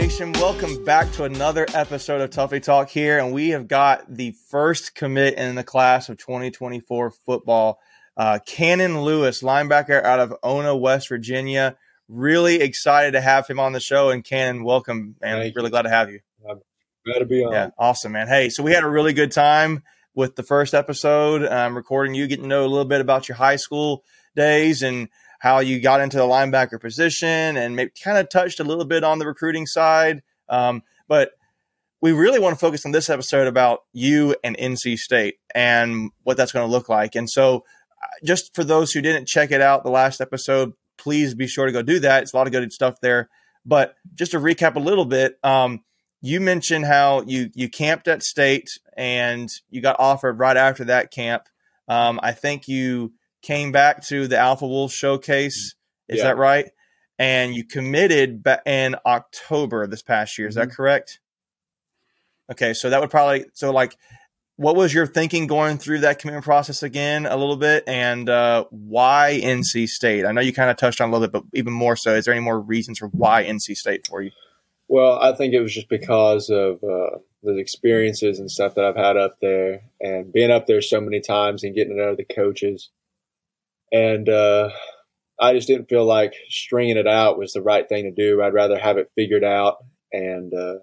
Nation. Welcome back to another episode of Tuffy Talk here. And we have got the first commit in the class of 2024 football. Uh, Cannon Lewis, linebacker out of Ona, West Virginia. Really excited to have him on the show. And Cannon, welcome, man. Thank really you. glad to have you. I'm glad to be on. Yeah, awesome, man. Hey, so we had a really good time with the first episode, um, recording you, getting to know a little bit about your high school days and how you got into the linebacker position, and maybe kind of touched a little bit on the recruiting side. Um, but we really want to focus on this episode about you and NC State and what that's going to look like. And so, uh, just for those who didn't check it out, the last episode, please be sure to go do that. It's a lot of good stuff there. But just to recap a little bit, um, you mentioned how you you camped at state and you got offered right after that camp. Um, I think you came back to the Alpha Wolf Showcase. Is Yeah. that right? And you committed ba- in October this past year. Is that correct? Okay, so that would probably so like, what was your thinking going through that commitment process again a little bit, and uh, why NC State? I know you kind of touched on a little bit, but even more so, is there any more reasons for why NC State for you? Well, I think it was just because of uh, the experiences and stuff that I've had up there, and being up there so many times and getting to know the coaches. And uh, I just didn't feel like stringing it out was the right thing to do. I'd rather have it figured out. And uh,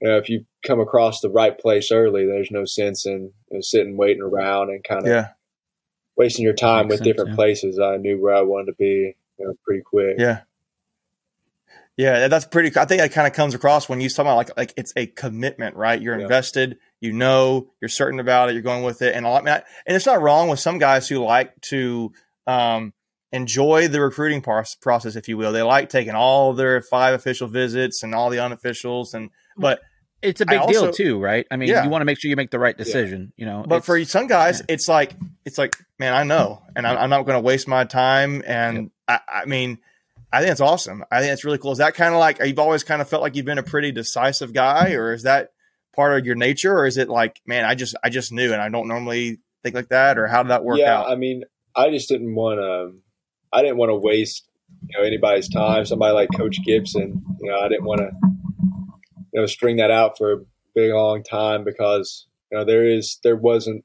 you know, if you come across the right place early, there's no sense in you know, sitting waiting around and kind of Yeah, wasting your time Makes with sense, different yeah. places. I knew where I wanted to be you know, pretty quick. yeah. Yeah, that's pretty. I think that kind of comes across when you talk about like like it's a commitment, right? You're Yeah. invested, you know, you're certain about it, you're going with it, and a lot. And it's not wrong with some guys who like to um, enjoy the recruiting par- process, if you will. They like taking all their five official visits and all the unofficials, and but It's a big also- deal too, right? I mean, Yeah. you want to make sure you make the right decision. You know, but for some guys, yeah. it's like it's like man, I know, and I'm, I'm not going to waste my time. And I, I mean, I think it's awesome. I think it's really cool. Is that kind of like you've always kind of felt like you've been a pretty decisive guy, or is that part of your nature, or is it like man, I just I just knew, and I don't normally think like that, or how did that work yeah, out? I mean, I just didn't want to. I didn't want to waste you know anybody's time. Somebody like Coach Gibson, you know, I didn't want to you know string that out for a big long time because you know there is there wasn't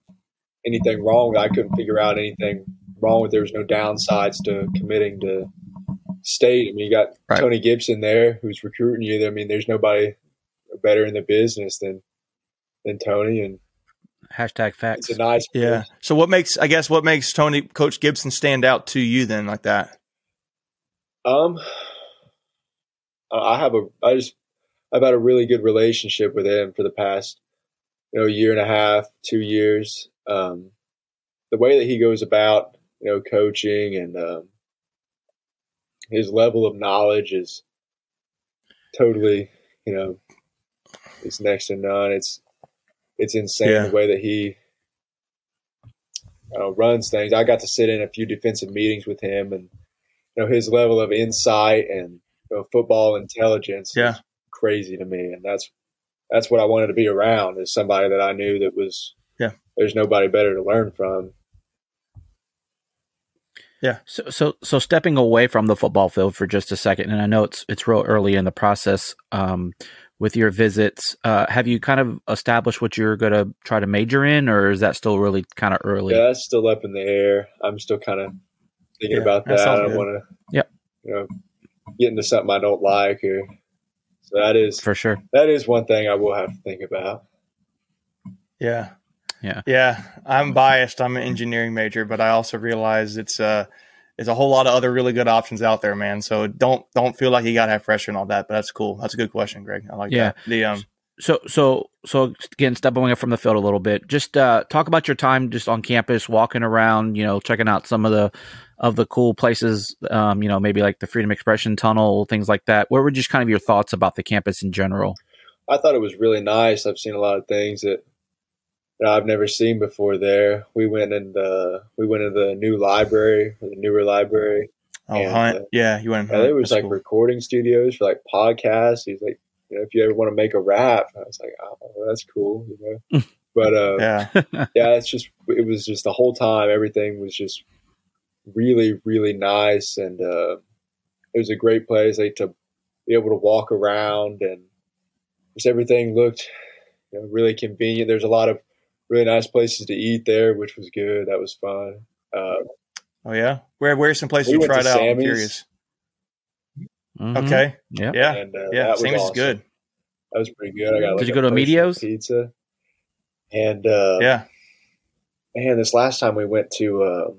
anything wrong. I couldn't figure out anything wrong with. There was no downsides to committing to state. I mean, you got Right. Tony Gibson there who's recruiting you. I mean, there's nobody better in the business than than Tony, and hashtag facts. it's a nice yeah. So what makes I guess what makes Tony Coach Gibson stand out to you then like that? Um, I I have a, I just, I've had a really good relationship with him for the past, you know, year and a half, two years. Um, the way that he goes about, you know, coaching and um, his level of knowledge is totally, you know, it's next to none. It's, it's insane Yeah. the way that he uh, runs things. I got to sit in a few defensive meetings with him, and you know his level of insight and you know, football intelligence Yeah. is crazy to me, and that's that's what I wanted to be around is somebody that I knew that was Yeah. There's nobody better to learn from. Yeah. So, so, so stepping away from the football field for just a second, and I know it's it's real early in the process um, with your visits. Uh, have you kind of established what you're going to try to major in, or is that still really kind of early? Yeah, that's still up in the air. I'm still kind of thinking Yeah, about that that. I don't want to, Yep. you know, get into something I don't like or. So that is For sure. that is one thing I will have to think about. Yeah. Yeah. Yeah. I'm biased. I'm an engineering major, but I also realize it's uh there's a whole lot of other really good options out there, man. So don't don't feel like you gotta have pressure and all that. But that's cool. That's a good question, Greg. I like Yeah. that. The um So, so, so again, stepping away from the field a little bit, just uh, talk about your time just on campus, walking around, you know, checking out some of the of the cool places, um, you know, maybe like the Freedom Expression Tunnel, things like that. What were just kind of your thoughts about the campus in general? I thought it was really nice. I've seen a lot of things that you know, I've never seen before there. We went in the we went into the new library, the newer library. oh And, Hunt. uh, yeah, you went Yeah, there was That's like cool. recording studios for like podcasts. He's like, you know, if you ever want to make a rap, I was like, oh, that's cool, you know. But uh, Yeah. yeah, it's just it was just the whole time everything was just really really nice and uh, it was a great place like to be able to walk around and just everything looked you know, really convenient. There's a lot of really nice places to eat there, which was good. That was fun. Uh, oh yeah, where where's some places we you tried out? Sammy's. I'm curious. Mm-hmm. Okay. Yeah. Yeah. And, uh, yeah. Sammy's awesome. is good. That was pretty good. I got. Like, Did you go to Amedeo's pizza? And uh, yeah, man, this last time we went to um,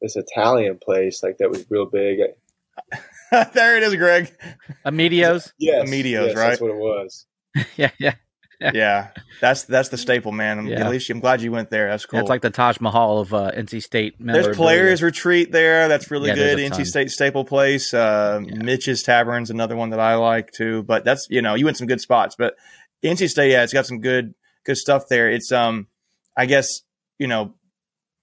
this Italian place, like that was real big. there it is, Greg. Amedeo's. Yes, Amedeo's, yes, right? That's what it was. yeah, yeah. yeah, that's that's the staple, man. Yeah. At least I'm glad you went there. That's cool. It's like the Taj Mahal of uh, NC State. There's Players Retreat there. That's really yeah, good. NC State staple place. Uh, yeah. Mitch's Tavern's another one that I like too. But that's you know you went some good spots. But NC State, yeah, it's got some good good stuff there. It's um, I guess you know,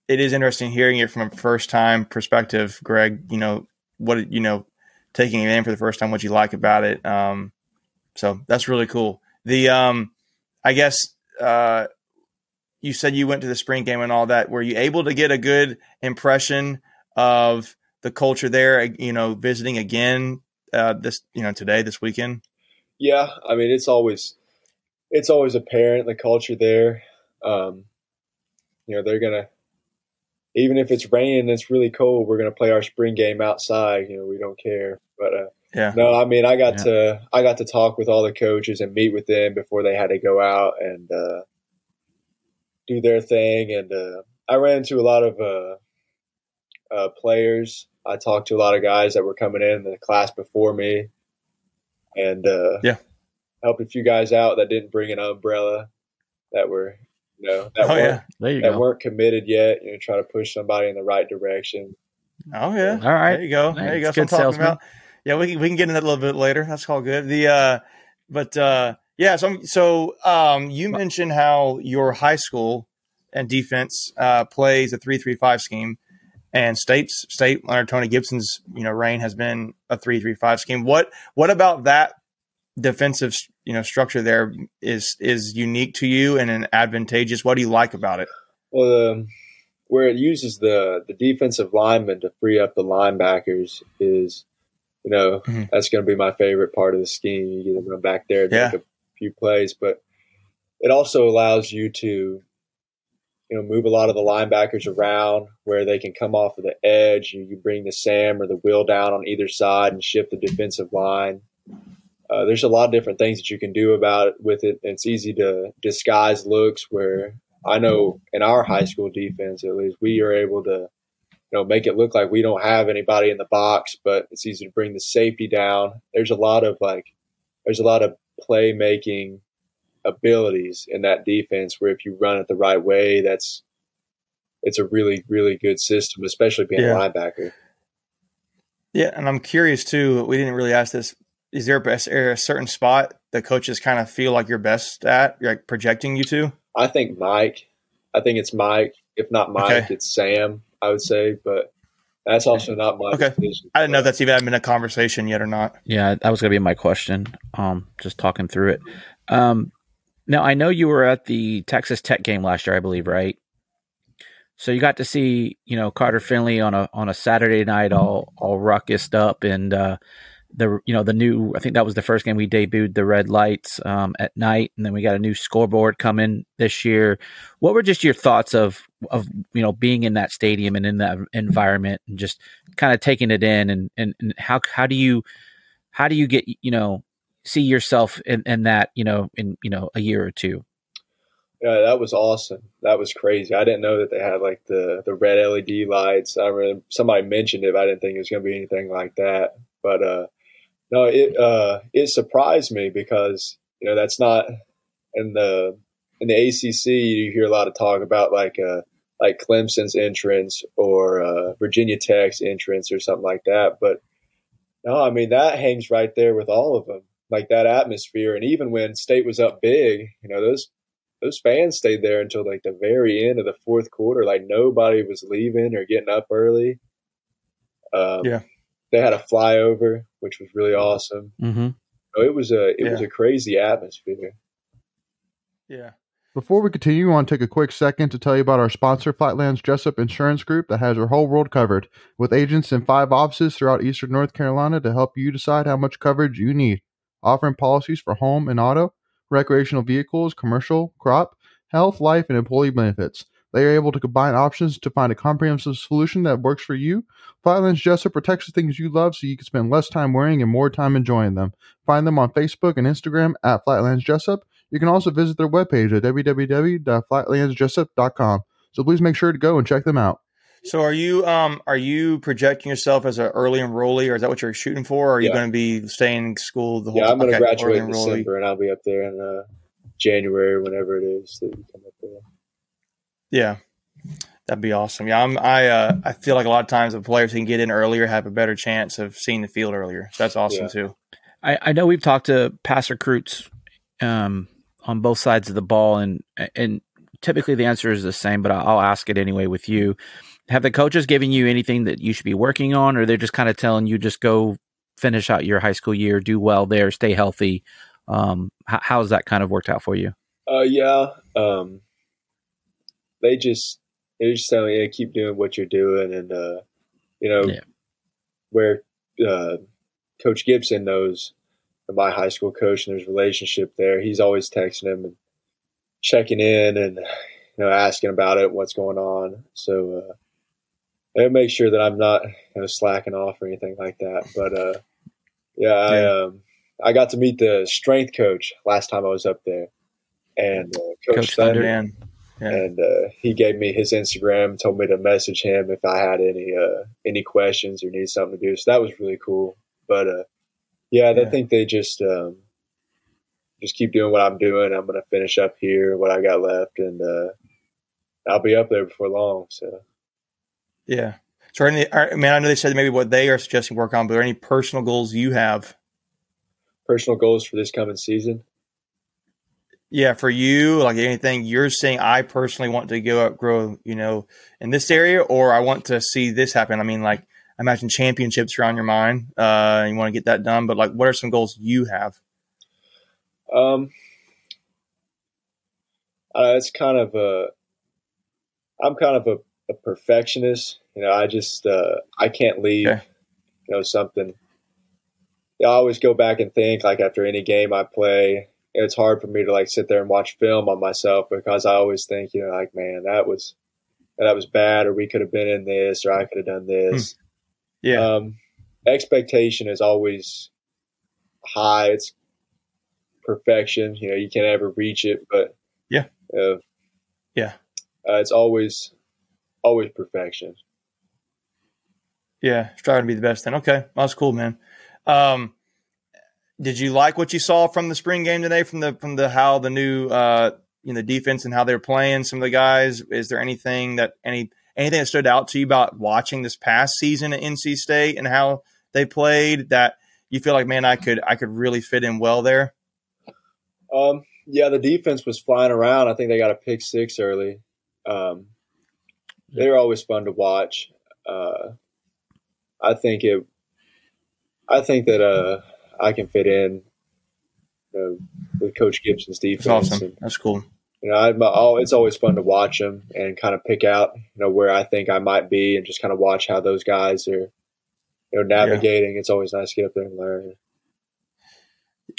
it is interesting hearing it from a first time perspective, Greg. You know what you know, taking it in for the first time, what you like about it. Um, so that's really cool. The um I guess uh, you said you went to the spring game and all that. Were you able to get a good impression of the culture there? You know, visiting again uh, this you know today this weekend. Yeah, I mean it's always it's always apparent the culture there. Um, you know they're gonna even if it's raining and it's really cold, we're gonna play our spring game outside. You know we don't care, but uh, yeah. No, I mean, I got yeah. to I got to talk with all the coaches and meet with them before they had to go out and uh, do their thing. And uh, I ran into a lot of uh, uh, players. I talked to a lot of guys that were coming in the class before me, and uh, yeah, helped a few guys out that didn't bring an umbrella. That were you know that oh, weren't yeah. that go. weren't committed yet. You know, try to push somebody in the right direction. Oh yeah, all right. There you go. There you go. That's what I'm talking salesman. about yeah, we can, we can get into that a little bit later. That's all good. The uh, but uh, yeah, so so um, you mentioned how your high school and defense uh, plays a three three five scheme, and states state under Tony Gibson's you know reign has been a three three five scheme. What what about that defensive you know structure there is is unique to you and an advantageous? What do you like about it? Well, um, where it uses the the defensive linemen to free up the linebackers is you know, mm-hmm. that's going to be my favorite part of the scheme. You get them back there and yeah. make a few plays, but it also allows you to, you know, move a lot of the linebackers around where they can come off of the edge. You, you bring the Sam or the Will down on either side and shift the defensive line. Uh, there's a lot of different things that you can do about it with it. It's easy to disguise looks where I know in our high school defense, at least, we are able to know, make it look like we don't have anybody in the box, but it's easy to bring the safety down. There's a lot of like, there's a lot of playmaking abilities in that defense where if you run it the right way, that's, it's a really, really good system, especially being yeah. a linebacker. Yeah. And I'm curious too, we didn't really ask this. Is there a, is there a certain spot that coaches kind of feel like you're best at, like projecting you to? I think Mike. I think it's Mike. If not Mike, okay. it's Sam. I would say, but that's also not my okay. Decision, I didn't know if that's even been a conversation yet or not. Yeah, that was going to be my question. Um, just talking through it. Um, now I know you were at the Texas Tech game last year, I believe, right? So you got to see, you know, Carter Finley on a on a Saturday night, all all ruckused up, and uh, the you know the new I think that was the first game we debuted the red lights um, at night, and then we got a new scoreboard coming this year. What were just your thoughts of of you know being in that stadium and in that environment and just kind of taking it in and, and, and how how do you how do you get you know see yourself in, in that you know in you know a year or two? Yeah, that was awesome. That was crazy. I didn't know that they had like the the red LED lights. I remember somebody mentioned it. I didn't think it was going to be anything like that. But uh, no, it uh, it surprised me because you know that's not in the in the ACC. You hear a lot of talk about like uh, like Clemson's entrance or uh, Virginia Tech's entrance or something like that. But no, I mean that hangs right there with all of them, like that atmosphere. And even when State was up big, you know those those fans stayed there until like the very end of the fourth quarter. Like nobody was leaving or getting up early. Um, yeah they had a flyover, which was really awesome. Mm-hmm. So it was a it yeah. was a crazy atmosphere. Yeah. Before we continue, I want to take a quick second to tell you about our sponsor, Flatlands Jessup Insurance Group, that has your whole world covered, with agents in five offices throughout eastern North Carolina to help you decide how much coverage you need. Offering policies for home and auto, recreational vehicles, commercial, crop, health, life, and employee benefits. They are able to combine options to find a comprehensive solution that works for you. Flatlands Jessup protects the things you love so you can spend less time wearing and more time enjoying them. Find them on Facebook and Instagram at Flatlands Jessup. You can also visit their webpage at www.flatlandsjessup.com. So please make sure to go and check them out. So are you um are you projecting yourself as an early enrollee, or is that what you're shooting for? Or are you going to be staying in school the whole Yeah, I'm going to okay, graduate in. December, and I'll be up there in uh, January, whenever it is that you come up there. Yeah, that'd be awesome. Yeah, I'm, I uh, I feel like a lot of times the players who can get in earlier have a better chance of seeing the field earlier. So that's awesome Yeah. too. I, I know we've talked to past recruits um, on both sides of the ball, and and typically the answer is the same, but I'll ask it anyway with you. Have the coaches given you anything that you should be working on, or they're just kind of telling you just go finish out your high school year, do well there, stay healthy? Um, how, how's that kind of worked out for you? Uh, yeah. Um, they just they just tell me, yeah, keep doing what you're doing, and uh, you know Yeah. where uh, Coach Gibson knows my high school coach, and there's a relationship there. He's always texting him and checking in, and you know asking about it, what's going on. So uh, they make sure that I'm not you know slacking off or anything like that. But uh, yeah, I um, I got to meet the strength coach last time I was up there, and uh, Coach, Coach Thunder, Thunder. Yeah. and uh, he gave me his Instagram, told me to message him if I had any uh, any questions or need something to do. So that was really cool. But uh, yeah, I think they just um, just keep doing what I'm doing. I'm going to finish up here what I got left, and uh, I'll be up there before long. So yeah. So, are any, I mean, I know they said maybe what they are suggesting work on, but are there any personal goals you have? personal goals for this coming season. Yeah, for you, like anything you're saying, I personally want to go up, grow, you know, in this area, or I want to see this happen. I mean, like, I imagine championships are on your mind. Uh, you want to get that done, but like, what are some goals you have? Um, uh, it's kind of a. I'm kind of a, a perfectionist. You know, I just uh, I can't leave. Okay. You know something. I always go back and think like after any game I play, it's hard for me to like sit there and watch film on myself because I always think you know like man that was that was bad or we could have been in this or I could have done this. Yeah, Um, expectation is always high. It's perfection. You know, you can never reach it, but Yeah. uh, Yeah. uh, it's always always perfection. yeah, striving to be the best. Then, okay, that's cool, man. Um, did you like what you saw from the spring game today? From the from the how the new uh, you know defense and how they're playing some of the guys. Is there anything that any anything that stood out to you about watching this past season at NC State and how they played that you feel like man I could I could really fit in well there? Um, yeah, the defense was flying around. I think they got a pick six early. Um, they're always fun to watch. Uh, I think it. I think that uh, I can fit in you know, with Coach Gibson's That's defense. awesome. And, That's cool. you know, I'm, oh, it's always fun to watch them and kind of pick out, you know, where I think I might be and just kind of watch how those guys are, you know, navigating. It's always nice to get up there and learn.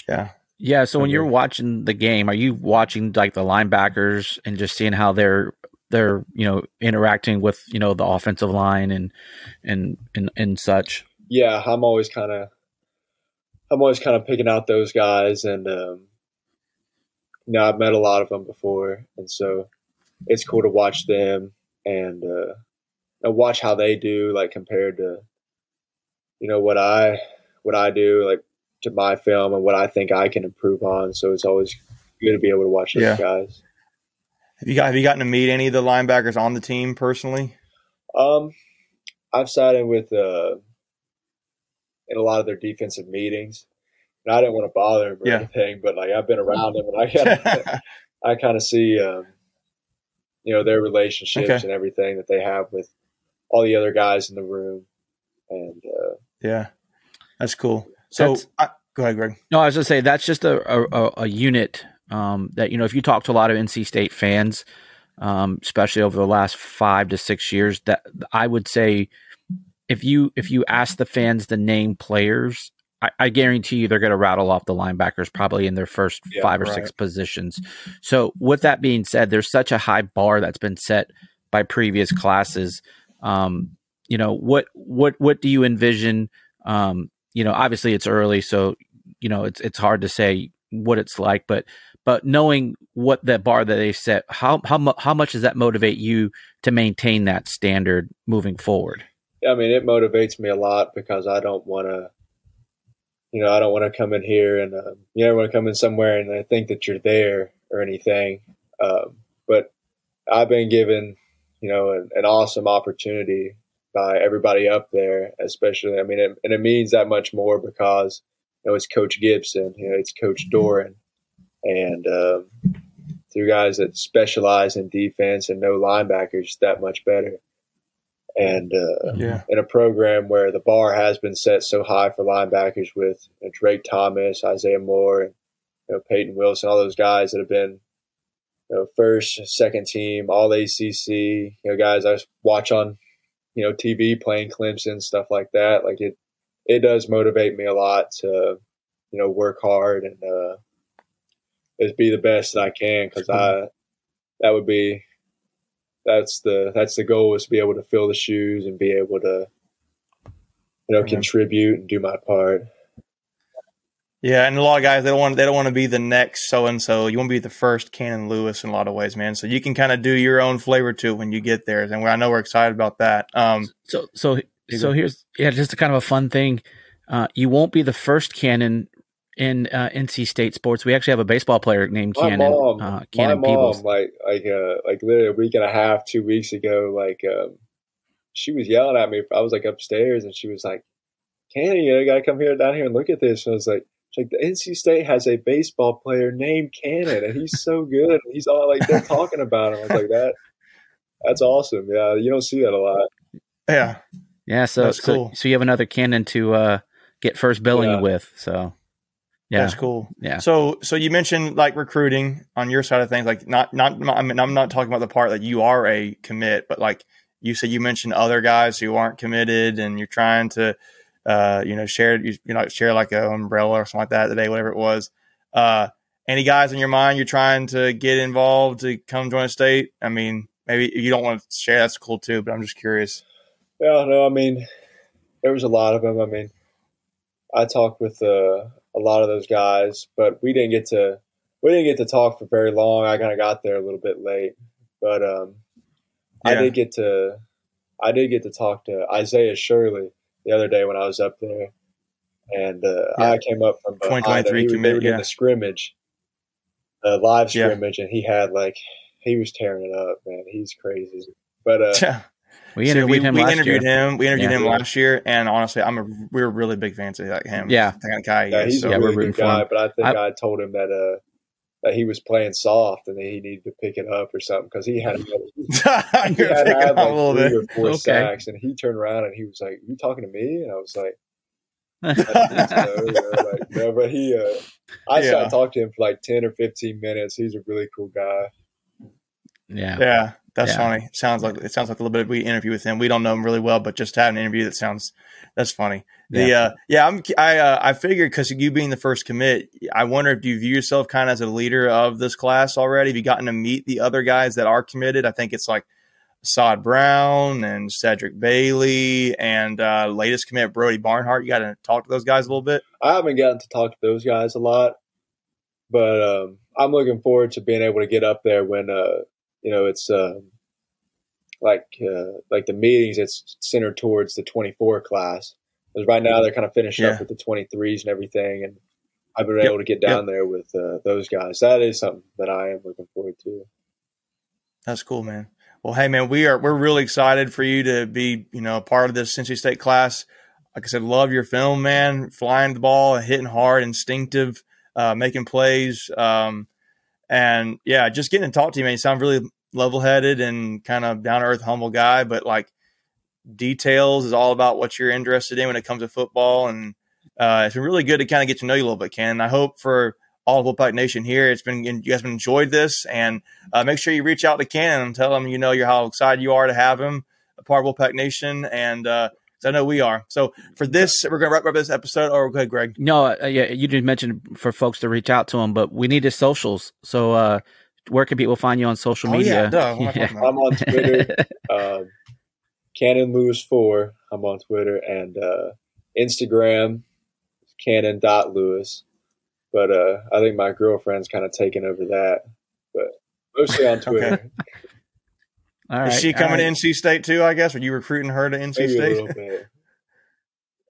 Yeah, Yeah. So when you're watching the game, are you watching like the linebackers and just seeing how they're they're you know interacting with you know the offensive line and and and, and such? Yeah, I'm always kind of, I'm always kind of picking out those guys, and um, you know, I've met a lot of them before, and so it's cool to watch them and uh, and watch how they do, like compared to, you know, what I what I do, like to my film and what I think I can improve on. So it's always good to be able to watch those Yeah. guys. have you got have you gotten to meet any of the linebackers on the team personally? Um, I've sat in with uh, in a lot of their defensive meetings. And I didn't want to bother them or Yeah. anything, but like I've been around them, and I kind of, I kind of see, um, you know, their relationships Okay. and everything that they have with all the other guys in the room. And uh, yeah, that's cool. So That's- I, go ahead, Greg. No, I was gonna say that's just a a, a- a unit um, that you know if you talk to a lot of NC State fans, um, especially over the last five to six years, that I would say if you if you ask the fans to name players, I, I guarantee you they're going to rattle off the linebackers probably in their first Yeah, five or right. six positions. So with that being said, there's such a high bar that's been set by previous classes. Um, you know what what what do you envision? Um, you know, obviously it's early, so you know it's it's hard to say what it's like, but but knowing what that bar that they set, how how how much does that motivate you to maintain that standard moving forward? I mean, it motivates me a lot because I don't want to, you know, I don't want to come in here and um, you never want to come in somewhere and I think that you're there or anything. Um, but I've been given, you know, an, an awesome opportunity by everybody up there, especially. I mean, it, and it means that much more because you know it's Coach Gibson, you know, it's Coach Doran, and um, two guys that specialize in defense and know linebackers that much better. And uh, Yeah. in a program where the bar has been set so high for linebackers with you know, Drake Thomas, Isaiah Moore, and you know, Payton Wilson, all those guys that have been you know, first, second team, all ACC, you know, guys I watch on, you know, TV playing Clemson, stuff like that. Like it, it does motivate me a lot to, you know, work hard and uh, just be the best that I can because I, that would be, that's the that's the goal is to be able to fill the shoes and be able to, you know, Mhm. contribute and do my part. Yeah, and a lot of guys they don't want they don't want to be the next so and so. You want to be the first Cannon Lewis in a lot of ways, man. So you can kind of do your own flavor to it when you get there, and I know we're excited about that. Um, So so so here's yeah, just a kind of a fun thing. Uh, you won't be the first Cannon in uh, NC State sports. We actually have a baseball player named My Cannon. mom, uh, my mom, Peebles. like like uh like literally a week and a half, two weeks ago, like um, she was yelling at me. I was like upstairs, and she was like, "Cannon, you know, gotta come here down here and look at this." And I was like. she's Like the NC State has a baseball player named Cannon, and he's so good. He's all like they're talking about him. I was like, that, that's awesome. Yeah, you don't see that a lot. yeah, Yeah, so That's so cool. so you have another Cannon to uh, get first billing Yeah. with. So yeah, that's cool. yeah. So, so you mentioned like recruiting on your side of things, like not not. I mean, I'm not talking about the part that you are a commit, but like you said, you mentioned other guys who aren't committed, and you're trying to, uh, you know, share you, you know share like an umbrella or something like that today, whatever it was. Uh, any guys in your mind you're trying to get involved to come join a state? I mean, maybe if you don't want to share, that's cool too. But I'm just curious. Yeah, no, I mean, there was a lot of them. I mean, I talked with uh, a lot of those guys, but we didn't get to we didn't get to talk for very long. I kind of got there a little bit late, but um, I did get to I did get to talk to Isaiah Shirley the other day when I was up there, and uh, Yeah. I came up from. 2023 He was- commit, They were doing yeah. the scrimmage, the live Yeah. scrimmage, and he had like he was tearing it up, man. He's crazy, but uh, Yeah. We So interviewed him we last interviewed year. him. We interviewed Yeah. him last year, and honestly, I'm a we're really big fans of like him. Yeah. the kind of guy. Yeah, he's So, a we're really rooting good guy, but I think I- I, told him that uh that he was playing soft and that he needed to pick it up or something because he had he you're had, had up a like little three bit. or four Okay. sacks, and he turned around and he was like, "You talking to me?" And I was like, I think so, you know, like, no, but he, uh, I Yeah. sat talked to him for like ten or fifteen minutes. He's a really cool guy. Yeah. Yeah, that's Yeah. funny. Sounds like it sounds like a little bit. We interview with him. We don't know him really well, but just having an interview that sounds that's funny. The Yeah. uh, yeah, I'm I uh, I figured because you being the first commit, I wonder if you view yourself kind of as a leader of this class already. Have you gotten to meet the other guys that are committed? I think it's like Sod Brown and Cedric Bailey and uh, latest commit Brody Barnhart. You got to talk to those guys a little bit. I haven't gotten to talk to those guys a lot, but um, I'm looking forward to being able to get up there when uh, you know it's um, like uh, like the meetings. It's centered towards the 24 class because right now they're kind of finishing Yeah. up with the 23s and everything, and I've been Yep. able to get down there with uh, those guys. That is something that I am looking forward to. That's cool, man. Well, hey, man, we are we're really excited for you to be, you know, a part of this NC State class. Like I said, love your film, man. Flying the ball, hitting hard, instinctive, uh, making plays, um, and yeah, just getting to talk to you, man. You sound really level headed and kind of down to earth, humble guy, but like details is all about what you're interested in when it comes to football, and uh, it's been really good to kind of get to know you a little bit, Ken. And I hope for all of Wolfpack Nation here. It's been you guys have enjoyed this, and uh, make sure you reach out to Ken and tell him you know you're how excited you are to have him a part of Wolfpack Nation, and uh, I know we are. So for this, we're going to wrap up this episode. Or go ahead, Greg. No, uh, yeah, you did mention for folks to reach out to him, but we need his socials. So uh, where can people find you on social Oh, media? yeah, duh. What am yeah. I'm on Twitter. um, Cannon Lewis four. I'm on Twitter and uh, Instagram. Cannon dot Lewis. But uh, I think my girlfriend's kind of taken over that. But mostly on Twitter. All right. Is she coming right. to NC State too? I guess. Are you recruiting her to NC Maybe State? little.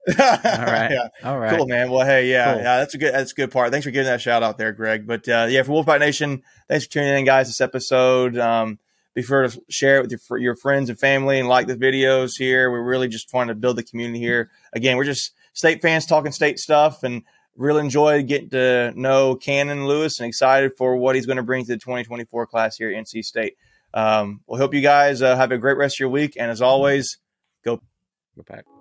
All right. yeah. All right. Cool, man. Well, hey, yeah, Cool. yeah, that's a good, that's a good part. Thanks for giving that shout out there, Greg. But uh, yeah, for Wolfpack Nation, thanks for tuning in, guys. This episode. Um, be sure to share it with your, your friends and family and like the videos here. We're really just trying to build the community here. Again, we're just state fans talking state stuff and really enjoy getting to know Cannon Lewis and excited for what he's going to bring to the 2024 class here at NC State. Um, we'll hope you guys uh, have a great rest of your week. And as always, Go Pack.